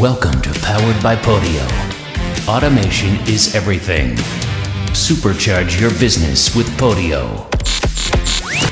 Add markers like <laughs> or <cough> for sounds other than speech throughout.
Welcome to Powered by Podio. Automation is everything. Supercharge your business with Podio.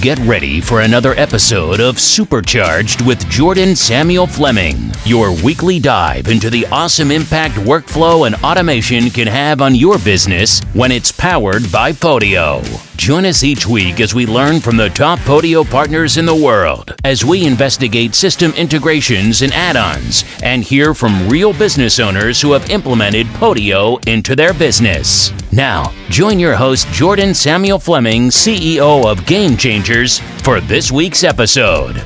Get ready for another episode of Supercharged with Jordan Samuel Fleming, your weekly dive into the awesome impact workflow and automation can have on your business when it's powered by Podio. Join us each week as we learn from the top Podio partners in the world as we investigate system integrations and add ons and hear from real business owners who have implemented Podio into their business. Now, join your host, Jordan Samuel Fleming, CEO of Game Changers, for this week's episode.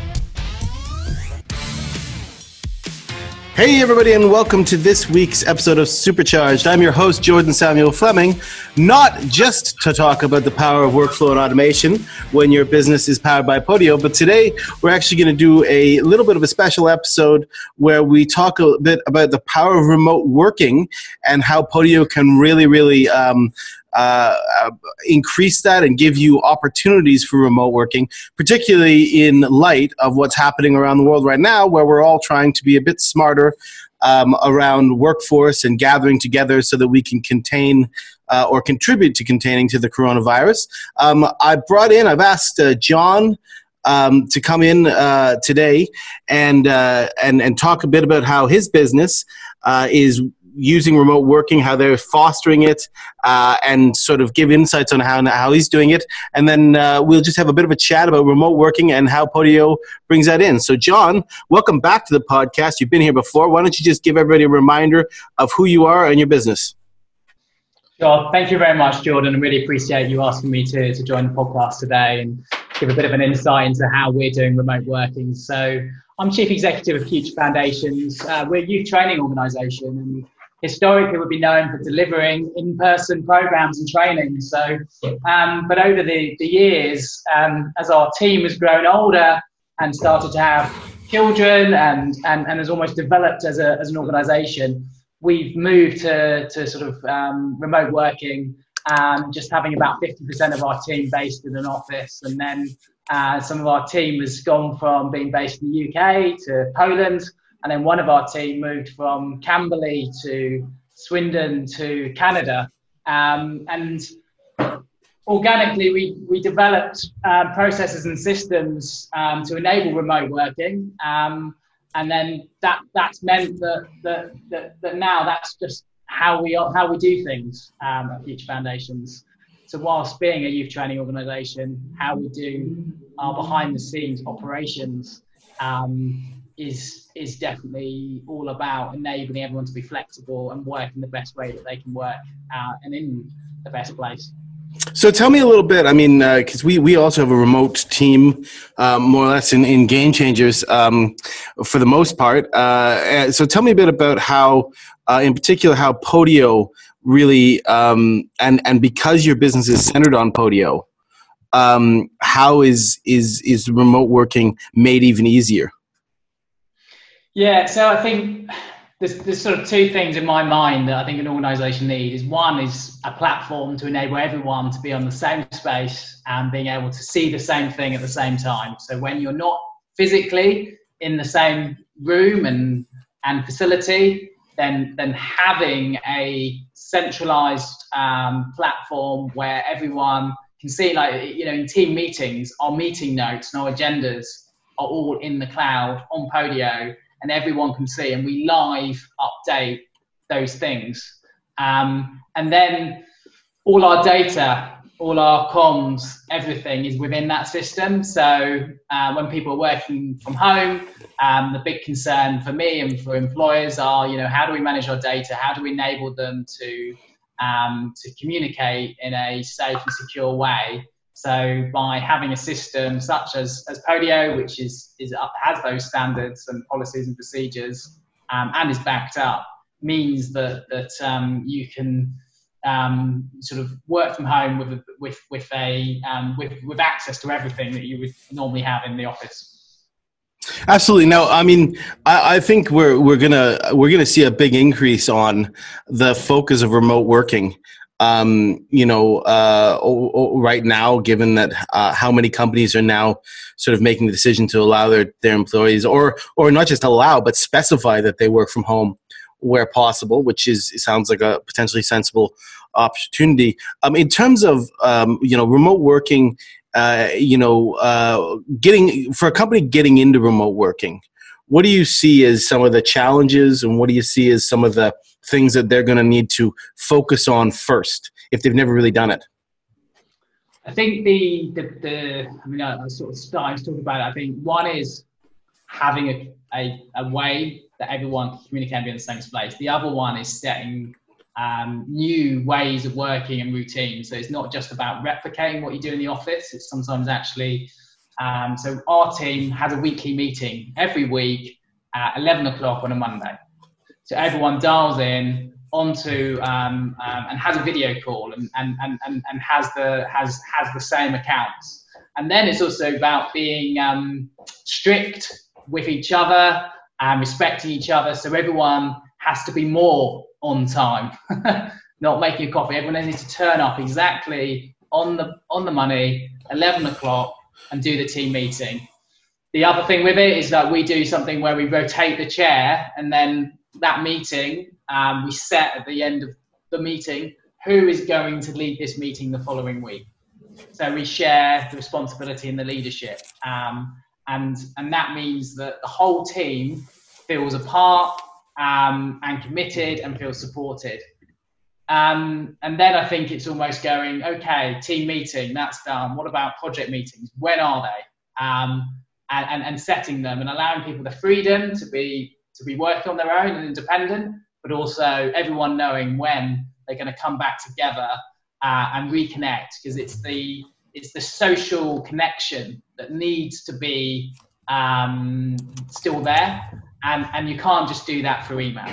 Hey, everybody, and welcome to this week's episode of Supercharged. I'm your host, Jordan Samuel Fleming, not just to talk about the power of workflow and automation when your business is powered by Podio, but today we're actually going to do a little bit of a special episode where we talk a bit about the power of remote working and how Podio can really, really um, uh, uh, increase that and give you opportunities for remote working, particularly in light of what's happening around the world right now, where we're all trying to be a bit smarter um, around workforce and gathering together so that we can contain uh, or contribute to containing to the coronavirus. Um, I brought in, I've asked uh, John. Um, to come in uh, today and uh, and and talk a bit about how his business uh, is using remote working, how they're fostering it, uh, and sort of give insights on how, how he's doing it. And then uh, we'll just have a bit of a chat about remote working and how Podio brings that in. So, John, welcome back to the podcast. You've been here before. Why don't you just give everybody a reminder of who you are and your business? Sure. Thank you very much, Jordan. I really appreciate you asking me to, to join the podcast today and give a bit of an insight into how we're doing remote working. So, I'm Chief Executive of Future Foundations. Uh, we're a youth training organisation, and historically we'd be known for delivering in-person programs and training. So, um, but over the, the years, um, as our team has grown older and started to have children and, and, and has almost developed as, a, as an organization, we've moved to, to sort of um, remote working, um, just having about 50% of our team based in an office. And then uh, some of our team has gone from being based in the UK to Poland and then one of our team moved from Camberley to Swindon to Canada. Um, and organically, we, we developed uh, processes and systems um, to enable remote working. Um, and then that, that's meant that, that, that, that now that's just how we, how we do things um, at Future Foundations. So, whilst being a youth training organisation, how we do our behind the scenes operations um, is is definitely all about enabling everyone to be flexible and work in the best way that they can work uh, and in the best place. So tell me a little bit. I mean, because uh, we we also have a remote team, um, more or less in, in Game Changers um, for the most part. Uh, so tell me a bit about how, uh, in particular, how Podio really um, and and because your business is centered on Podio, um, how is is is remote working made even easier? Yeah, so I think there's, there's sort of two things in my mind that I think an organisation needs. One is a platform to enable everyone to be on the same space and being able to see the same thing at the same time. So when you're not physically in the same room and and facility, then then having a centralized um, platform where everyone can see, like you know, in team meetings, our meeting notes and our agendas are all in the cloud on Podio and everyone can see, and we live update those things. Um, and then all our data, all our comms, everything is within that system. So uh, when people are working from home, um, the big concern for me and for employers are, you know, how do we manage our data? How do we enable them to um, to communicate in a safe and secure way? So by having a system such as, as Podio, which is, is has those standards and policies and procedures um, and is backed up, means that, that um, you can um, sort of work from home with, a, with, with, a, um, with, with access to everything that you would normally have in the office. Absolutely. No, I mean, I, I, think we're we're gonna we're gonna see a big increase on the focus of remote working um, you know, uh, right now, given that uh, how many companies are now sort of making the decision to allow their, their employees, or or not just allow, but specify that they work from home where possible, which is sounds like a potentially sensible opportunity. Um, in terms of um, you know remote working, uh, you know, uh, getting for a company getting into remote working, what do you see as some of the challenges, and what do you see as some of the things that they're going to need to focus on first if they've never really done it? I think the the, the I mean I, I sort of started to talk about it. I think one is having a, a, a way that everyone can communicate and be in the same place. The other one is setting um, new ways of working and routines. So it's not just about replicating what you do in the office. It's sometimes actually. Um, so our team has a weekly meeting every week at 11 o'clock on a Monday. So everyone dials in onto um, um, and has a video call and, and, and, and has the has has the same accounts. And then it's also about being um, strict with each other and respecting each other. So everyone has to be more on time, <laughs> not making a coffee. Everyone needs to turn up exactly on the on the money, 11 o'clock, and do the team meeting. The other thing with it is that we do something where we rotate the chair, and then that meeting, um, we set at the end of the meeting who is going to lead this meeting the following week. So we share the responsibility and the leadership, um, and and that means that the whole team feels a part um, and committed and feels supported. Um, and then I think it's almost going, okay, team meeting, that's done. What about project meetings? When are they? Um, and, and, and setting them and allowing people the freedom to be to be working on their own and independent, but also everyone knowing when they're going to come back together uh, and reconnect because it's the it's the social connection that needs to be um, still there and and you can't just do that through email.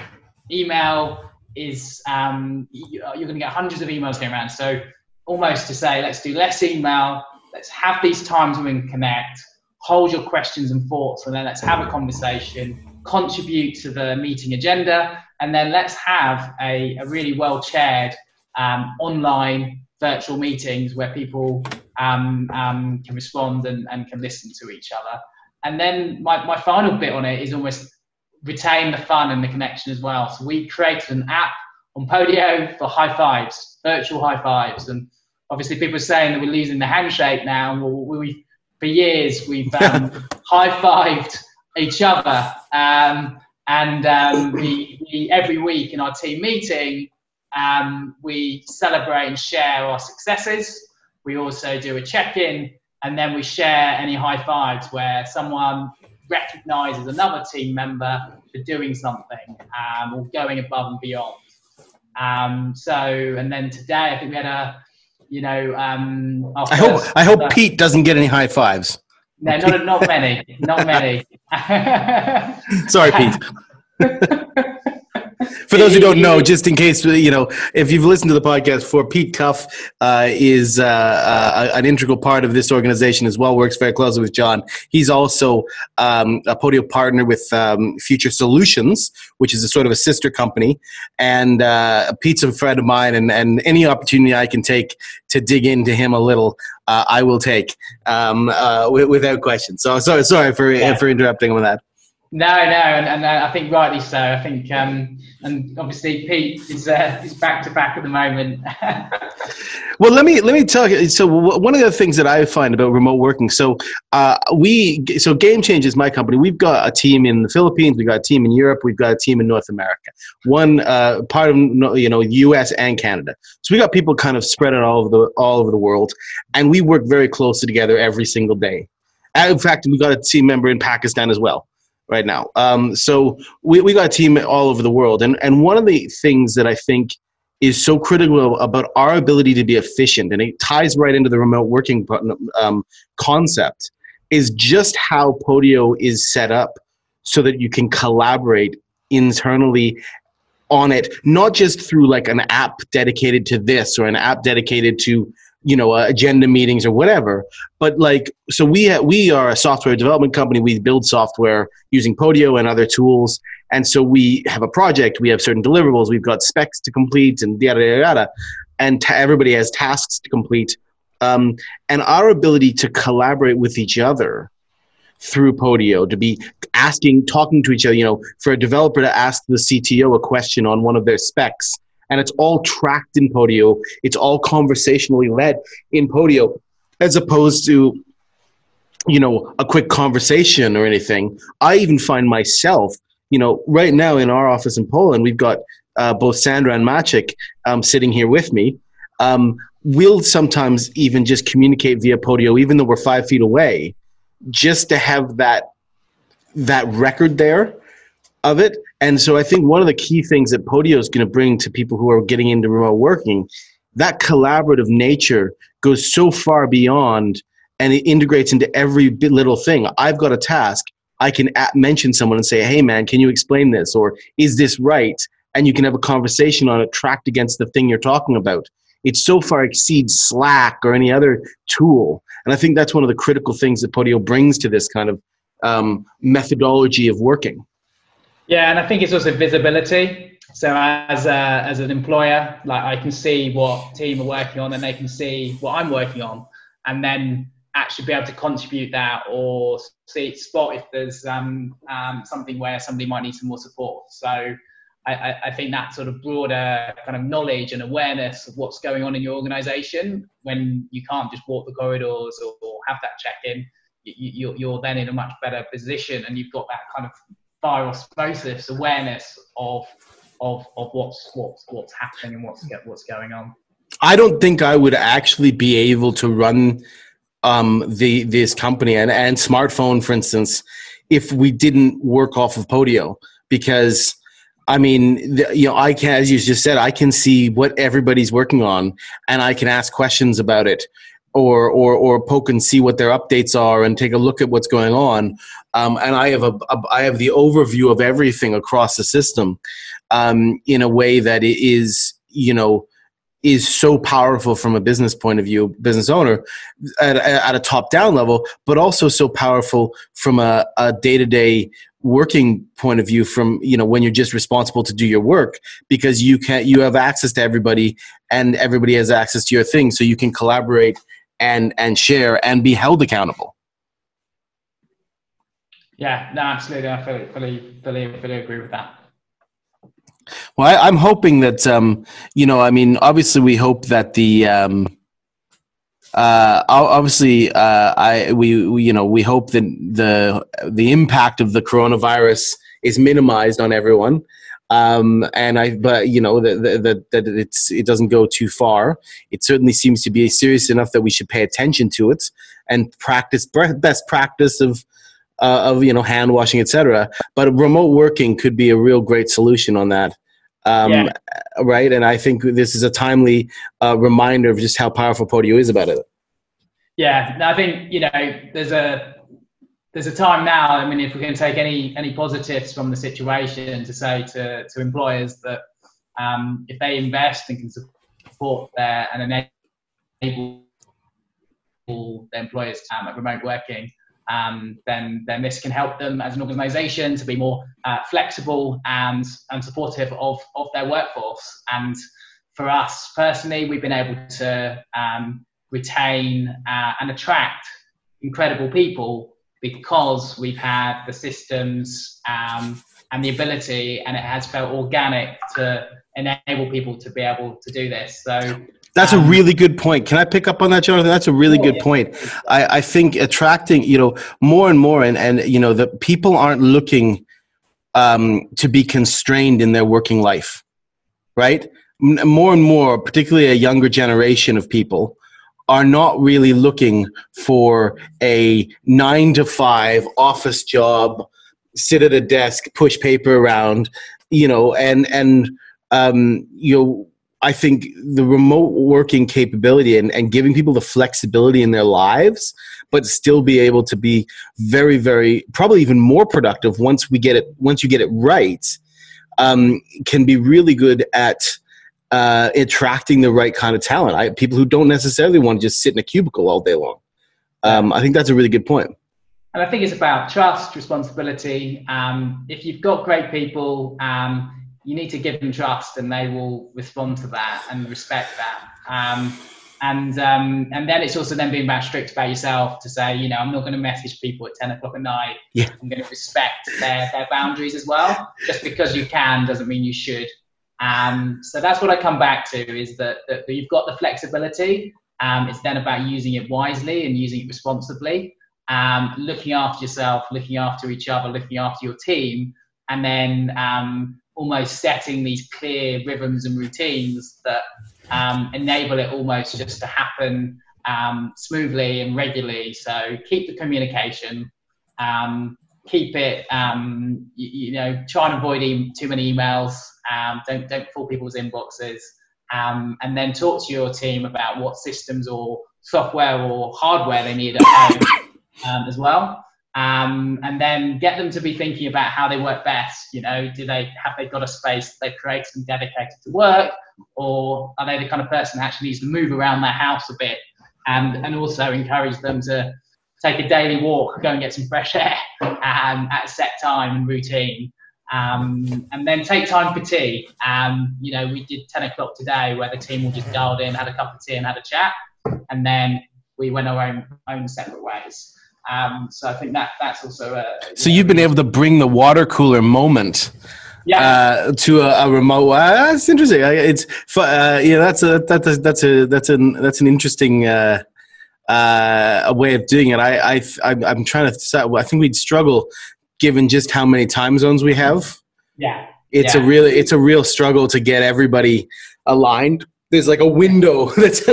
Email is um, you're going to get hundreds of emails going around. So almost to say, let's do less email. Let's have these times when we can connect. Hold your questions and thoughts, and then let's have a conversation. Contribute to the meeting agenda, and then let's have a, a really well chaired um, online virtual meetings where people um, um, can respond and, and can listen to each other. And then my, my final bit on it is almost retain the fun and the connection as well. So we created an app on Podio for high fives, virtual high fives, and obviously people are saying that we're losing the handshake now. We, we for years we've um, <laughs> high fived each other, um, and um, we, we, every week in our team meeting um, we celebrate and share our successes. We also do a check in, and then we share any high fives where someone recognises another team member for doing something um, or going above and beyond. Um, so, and then today, I think we had a, you know, um, I hope I hope Pete doesn't get any high fives. No, not not many, not many. <laughs> <laughs> Sorry, Pete. <laughs> for those who don't know, <laughs> just in case you know, if you've listened to the podcast for Pete Cuff uh, is uh, uh, an integral part of this organization as well. Works very closely with John. He's also um, a Podio partner with um, Future Solutions, which is a sort of a sister company. And uh, Pete's a friend of mine, and, and any opportunity I can take to dig into him a little, uh, I will take um, uh, without question. So sorry, sorry for yeah. for interrupting with that. No, no, and, and uh, I think rightly so. I think, um, and obviously Pete is uh, is back to back at the moment. <laughs> well, let me let me tell you. So one of the things that I find about remote working. So uh, we so Game Change is my company. We've got a team in the Philippines. We've got a team in Europe. We've got a team in North America. One uh, part of you know U.S. and Canada. So we got people kind of spread out all over the all over the world, and we work very closely together every single day. In fact, we got a team member in Pakistan as well right now. Um, so we, we got a team all over the world. And, and one of the things that I think is so critical about our ability to be efficient, and it ties right into the remote working um, concept, is just how Podio is set up so that you can collaborate internally on it, not just through like an app dedicated to this or an app dedicated to you know uh, agenda meetings or whatever. But like so we ha- we are a software development company. We build software using Podio and other tools. And so we have a project. We have certain deliverables. We've got specs to complete and yada yada yada. And ta- everybody has tasks to complete. Um, and our ability to collaborate with each other through Podio, to be asking, talking to each other, you know, for a developer to ask the CTO a question on one of their specs, and it's all tracked in Podio, it's all conversationally led in Podio, as opposed to, you know, a quick conversation or anything. I even find myself, you know, right now in our office in Poland, we've got uh, both Sandra and Maciek um, sitting here with me. Um, we'll sometimes even just communicate via Podio, even though we're five feet away, just to have that that record there of it. And so I think one of the key things that Podio is going to bring to people who are getting into remote working, that collaborative nature goes so far beyond and it integrates into every little thing. I've got a task. I can at- mention someone and say, hey, man, can you explain this? Or is this right? And you can have a conversation on it tracked against the thing you're talking about. It so far exceeds Slack or any other tool. And I think that's one of the critical things that Podio brings to this kind of um, methodology of working. Yeah, and I think it's also visibility. So as a, as an employer, like I can see what team are working on, and they can see what I'm working on, and then actually be able to contribute that or see spot if there's um, um, something where somebody might need some more support. So I, I, think that sort of broader kind of knowledge and awareness of what's going on in your organization when you can't just walk the corridors or, or have that check in, you, you're then in a much better position and you've got that kind of viral awareness of of of what's what's what's happening and what's what's going on. I don't think I would actually be able to run um, the this company and, and smartphone, for instance, if we didn't work off of Podio, because I mean, the, you know, I can, as you just said, I can see what everybody's working on, and I can ask questions about it, or or or poke and see what their updates are, and take a look at what's going on. Um, and I have a, a I have the overview of everything across the system um, in a way that it is, you know, is so powerful from a business point of view, business owner, at, at a top down level, but also so powerful from a day to day working point of view from you know when you're just responsible to do your work because you can you have access to everybody and everybody has access to your thing so you can collaborate and and share and be held accountable yeah no absolutely i fully fully fully, fully agree with that well, I, am hoping that um, you know. I mean, obviously, we hope that the um, uh, obviously, uh, I we, we, you know we hope that the the impact of the coronavirus is minimized on everyone. Um, and I, but you know that that that it's it doesn't go too far. It certainly seems to be serious enough that we should pay attention to it and practice best practice of uh, of you know hand washing, etc. But remote working could be a real great solution on that. Um, yeah. Right, and I think this is a timely uh, reminder of just how powerful Podio is about it. Yeah, I think you know there's a there's a time now. I mean, if we can take any any positives from the situation to say to to employers that um, if they invest and can support their and enable their employers um, at remote working, um, then then this can help them as an organisation to be more uh, flexible and and supportive of of their workforce. And for us personally, we've been able to um, retain uh, and attract incredible people because we've had the systems um, and the ability, and it has felt organic to enable people to be able to do this. So that's um, a really good point. Can I pick up on that, Jonathan? That's a really good point. I, I think attracting, you know, more and more, and, and you know, the people aren't looking um, to be constrained in their working life, right? More and more, particularly a younger generation of people, are not really looking for a nine to five office job, sit at a desk, push paper around, you know, and and um, you know I think the remote working capability and, and giving people the flexibility in their lives, but still be able to be very, very, probably even more productive once we get it, once you get it right, um, can be really good at uh, attracting the right kind of talent. I, people who don't necessarily want to just sit in a cubicle all day long. Um, I think that's a really good point. And I think it's about trust, responsibility. Um, if you've got great people, um, you need to give them trust, and they will respond to that and respect that. Um, and um, and then it's also then being about strict about yourself to say, you know, I'm not going to message people at 10 o'clock at night. Yeah. I'm going to respect their their boundaries as well. Just because you can doesn't mean you should. Um, so that's what I come back to is that, that you've got the flexibility. Um, it's then about using it wisely and using it responsibly. Um, looking after yourself, looking after each other, looking after your team, and then um, almost setting these clear rhythms and routines that um, enable it almost just to happen um, smoothly and regularly. So keep the communication, um, keep it, um, you, you, know, try and avoid e- too many emails. Um, don't don't fill people's inboxes, um, and then talk to your team about what systems or software or hardware they need at home <coughs> as well. Um, and then get them to be thinking about how they work best. You know, do they have they got a space they've created and dedicated to work, or are they the kind of person that actually needs to move around their house a bit, and and also encourage them to take a daily walk, go and get some fresh air um, at a set time and routine. Um, and then take time for tea. Um, you know, we did 10 o'clock today where the team all just dialed in, had a cup of tea and had a chat. And then we went our own, own separate ways. Um, so I think that that's also a. So know, you've been able to bring the water cooler moment. Yeah. Uh, to a, a remote. Uh, that's interesting. It's uh, yeah. That's a that's a that's a that's an that's an interesting uh, uh, a way of doing it. I I I'm trying to. decide. I think we'd struggle given just how many time zones we have. Yeah. It's yeah. a really it's a real struggle to get everybody aligned. There's like a window <laughs> that's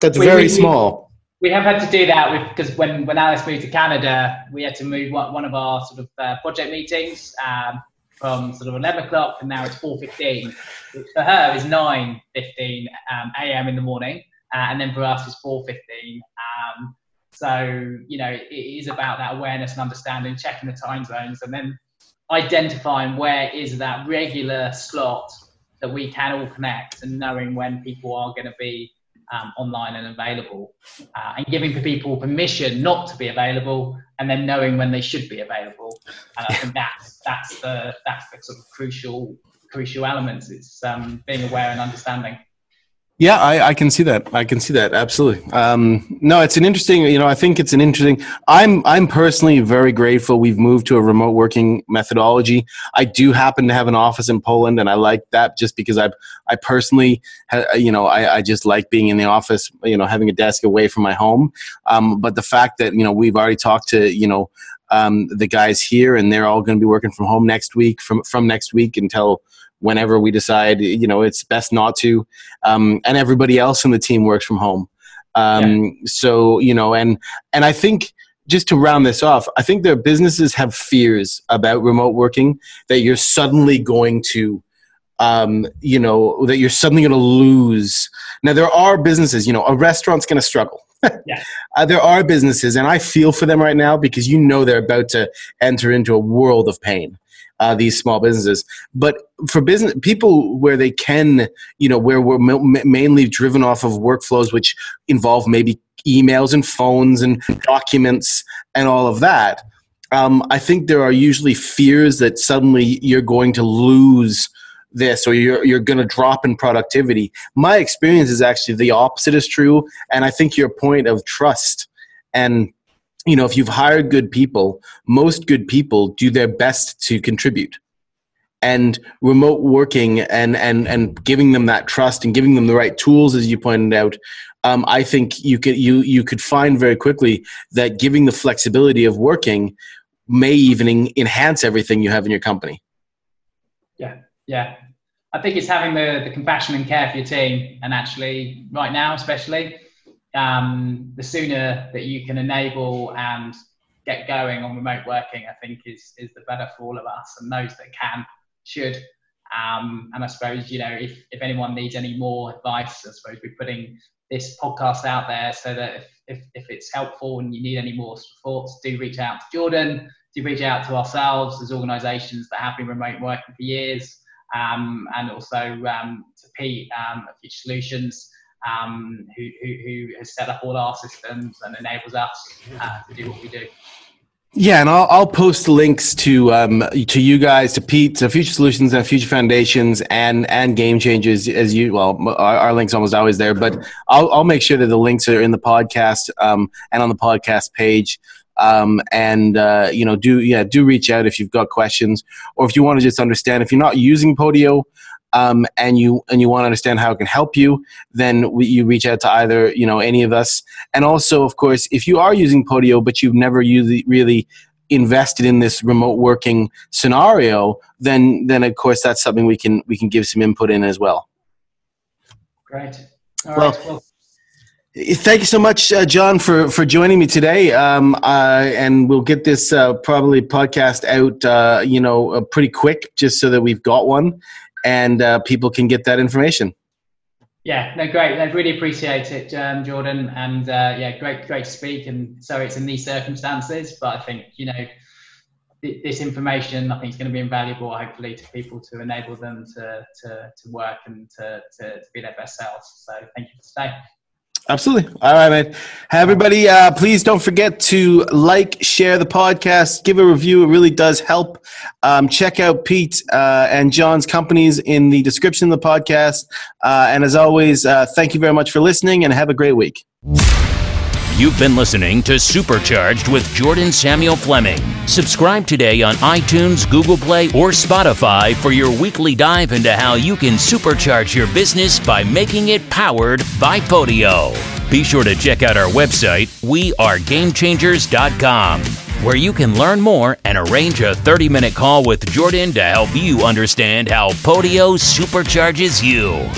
that's we, very we, small we have had to do that because when, when Alice moved to Canada, we had to move one, one of our sort of uh, project meetings um, from sort of 11 o'clock and now it's 4.15, which for her is 9.15 um, a.m. in the morning. Uh, and then for us it's 4.15. Um, so, you know, it is about that awareness and understanding, checking the time zones and then identifying where is that regular slot that we can all connect and knowing when people are going to be um, online and available, uh, and giving people permission not to be available, and then knowing when they should be available. And I think that's that's the that's the sort of crucial crucial elements. It's um, being aware and understanding. Yeah, I, I, can see that. I can see that absolutely. Um, no, it's an interesting. You know, I think it's an interesting. I'm I'm personally very grateful we've moved to a remote working methodology. I do happen to have an office in Poland, and I like that just because I I personally, you know, I, I just like being in the office. You know, having a desk away from my home. Um, but the fact that you know we've already talked to you know um, the guys here, and they're all going to be working from home next week from from next week until whenever we decide you know it's best not to. Um, and everybody else in the team works from home. Um, yeah. so you know and and i think just to round this off i think their businesses have fears about remote working that you're suddenly going to um, you know that you're suddenly going to lose. Now there are businesses you know a restaurant's going to struggle yeah. <laughs> Uh, there are businesses, and I feel for them right now because you know they're about to enter into a world of pain uh, these small businesses. But for business people where they can, you know, where we're mainly driven off of workflows which involve maybe emails and phones and documents and all of that. Um, I think there are usually fears that suddenly you're going to lose this or you're, you're going to drop in productivity. My experience is actually the opposite is true. And I think your point of trust and you know, if you've hired good people, most good people do their best to contribute. And remote working and, and, and giving them that trust and giving them the right tools, as you pointed out, um, I think you could you you could find very quickly that giving the flexibility of working may even enhance everything you have in your company. Yeah, yeah. I think it's having the, the compassion and care for your team, and actually, right now, especially, um, the sooner that you can enable and get going on remote working, I think is is the better for all of us. And those that can should. Um, and I suppose you know if if anyone needs any more advice, I suppose we're putting this podcast out there so that if if, if it's helpful and you need any more thoughts, do reach out to Jordan. Do reach out to ourselves as organisations that have been remote working for years, um, and also um, to Pete um, at Future Solutions um, who, who, who, has set up all our systems and enables us uh, to do what we do. Yeah, and I'll, I'll post links to um, to you guys, to Pete, to Future Solutions and Future Foundations, and and Game Changers. As you, well, our, our links almost always there, but I'll I'll make sure that the links are in the podcast um, and on the podcast page. Um, and uh, you know, do yeah, do reach out if you've got questions, or if you want to just understand. If you're not using Podio, um, and you and you want to understand how it can help you, then we, you reach out to either you know any of us. And also, of course, if you are using Podio but you've never really, really invested in this remote working scenario, then then of course that's something we can we can give some input in as well. Great. All well, right. well Thank you so much, uh, John, for, for joining me today. Um, uh, and we'll get this uh, probably podcast out, uh, you know, uh, pretty quick, just so that we've got one and uh, people can get that information. Yeah, no, great. I really appreciate it, um, Jordan, and yeah, great, great to speak. And so it's in these circumstances, but I think you know th- this information I think is going to be invaluable, hopefully, to people to enable them to to, to work and to, to, to be their best selves. So thank you for today. Absolutely. All right, man. Hey, everybody, uh, please don't forget to like, share the podcast, give a review. It really does help. Um, check out Pete uh, and John's companies in the description of the podcast. Uh, and as always, uh, thank you very much for listening and have a great week. You've been listening to Supercharged with Jordan Samuel Fleming. Subscribe today on iTunes, Google Play, or Spotify for your weekly dive into how you can supercharge your business by making it powered by Podio. Be sure to check out our website, wearegamechangers.com, where you can learn more and arrange a 30 minute call with Jordan to help you understand how Podio supercharges you.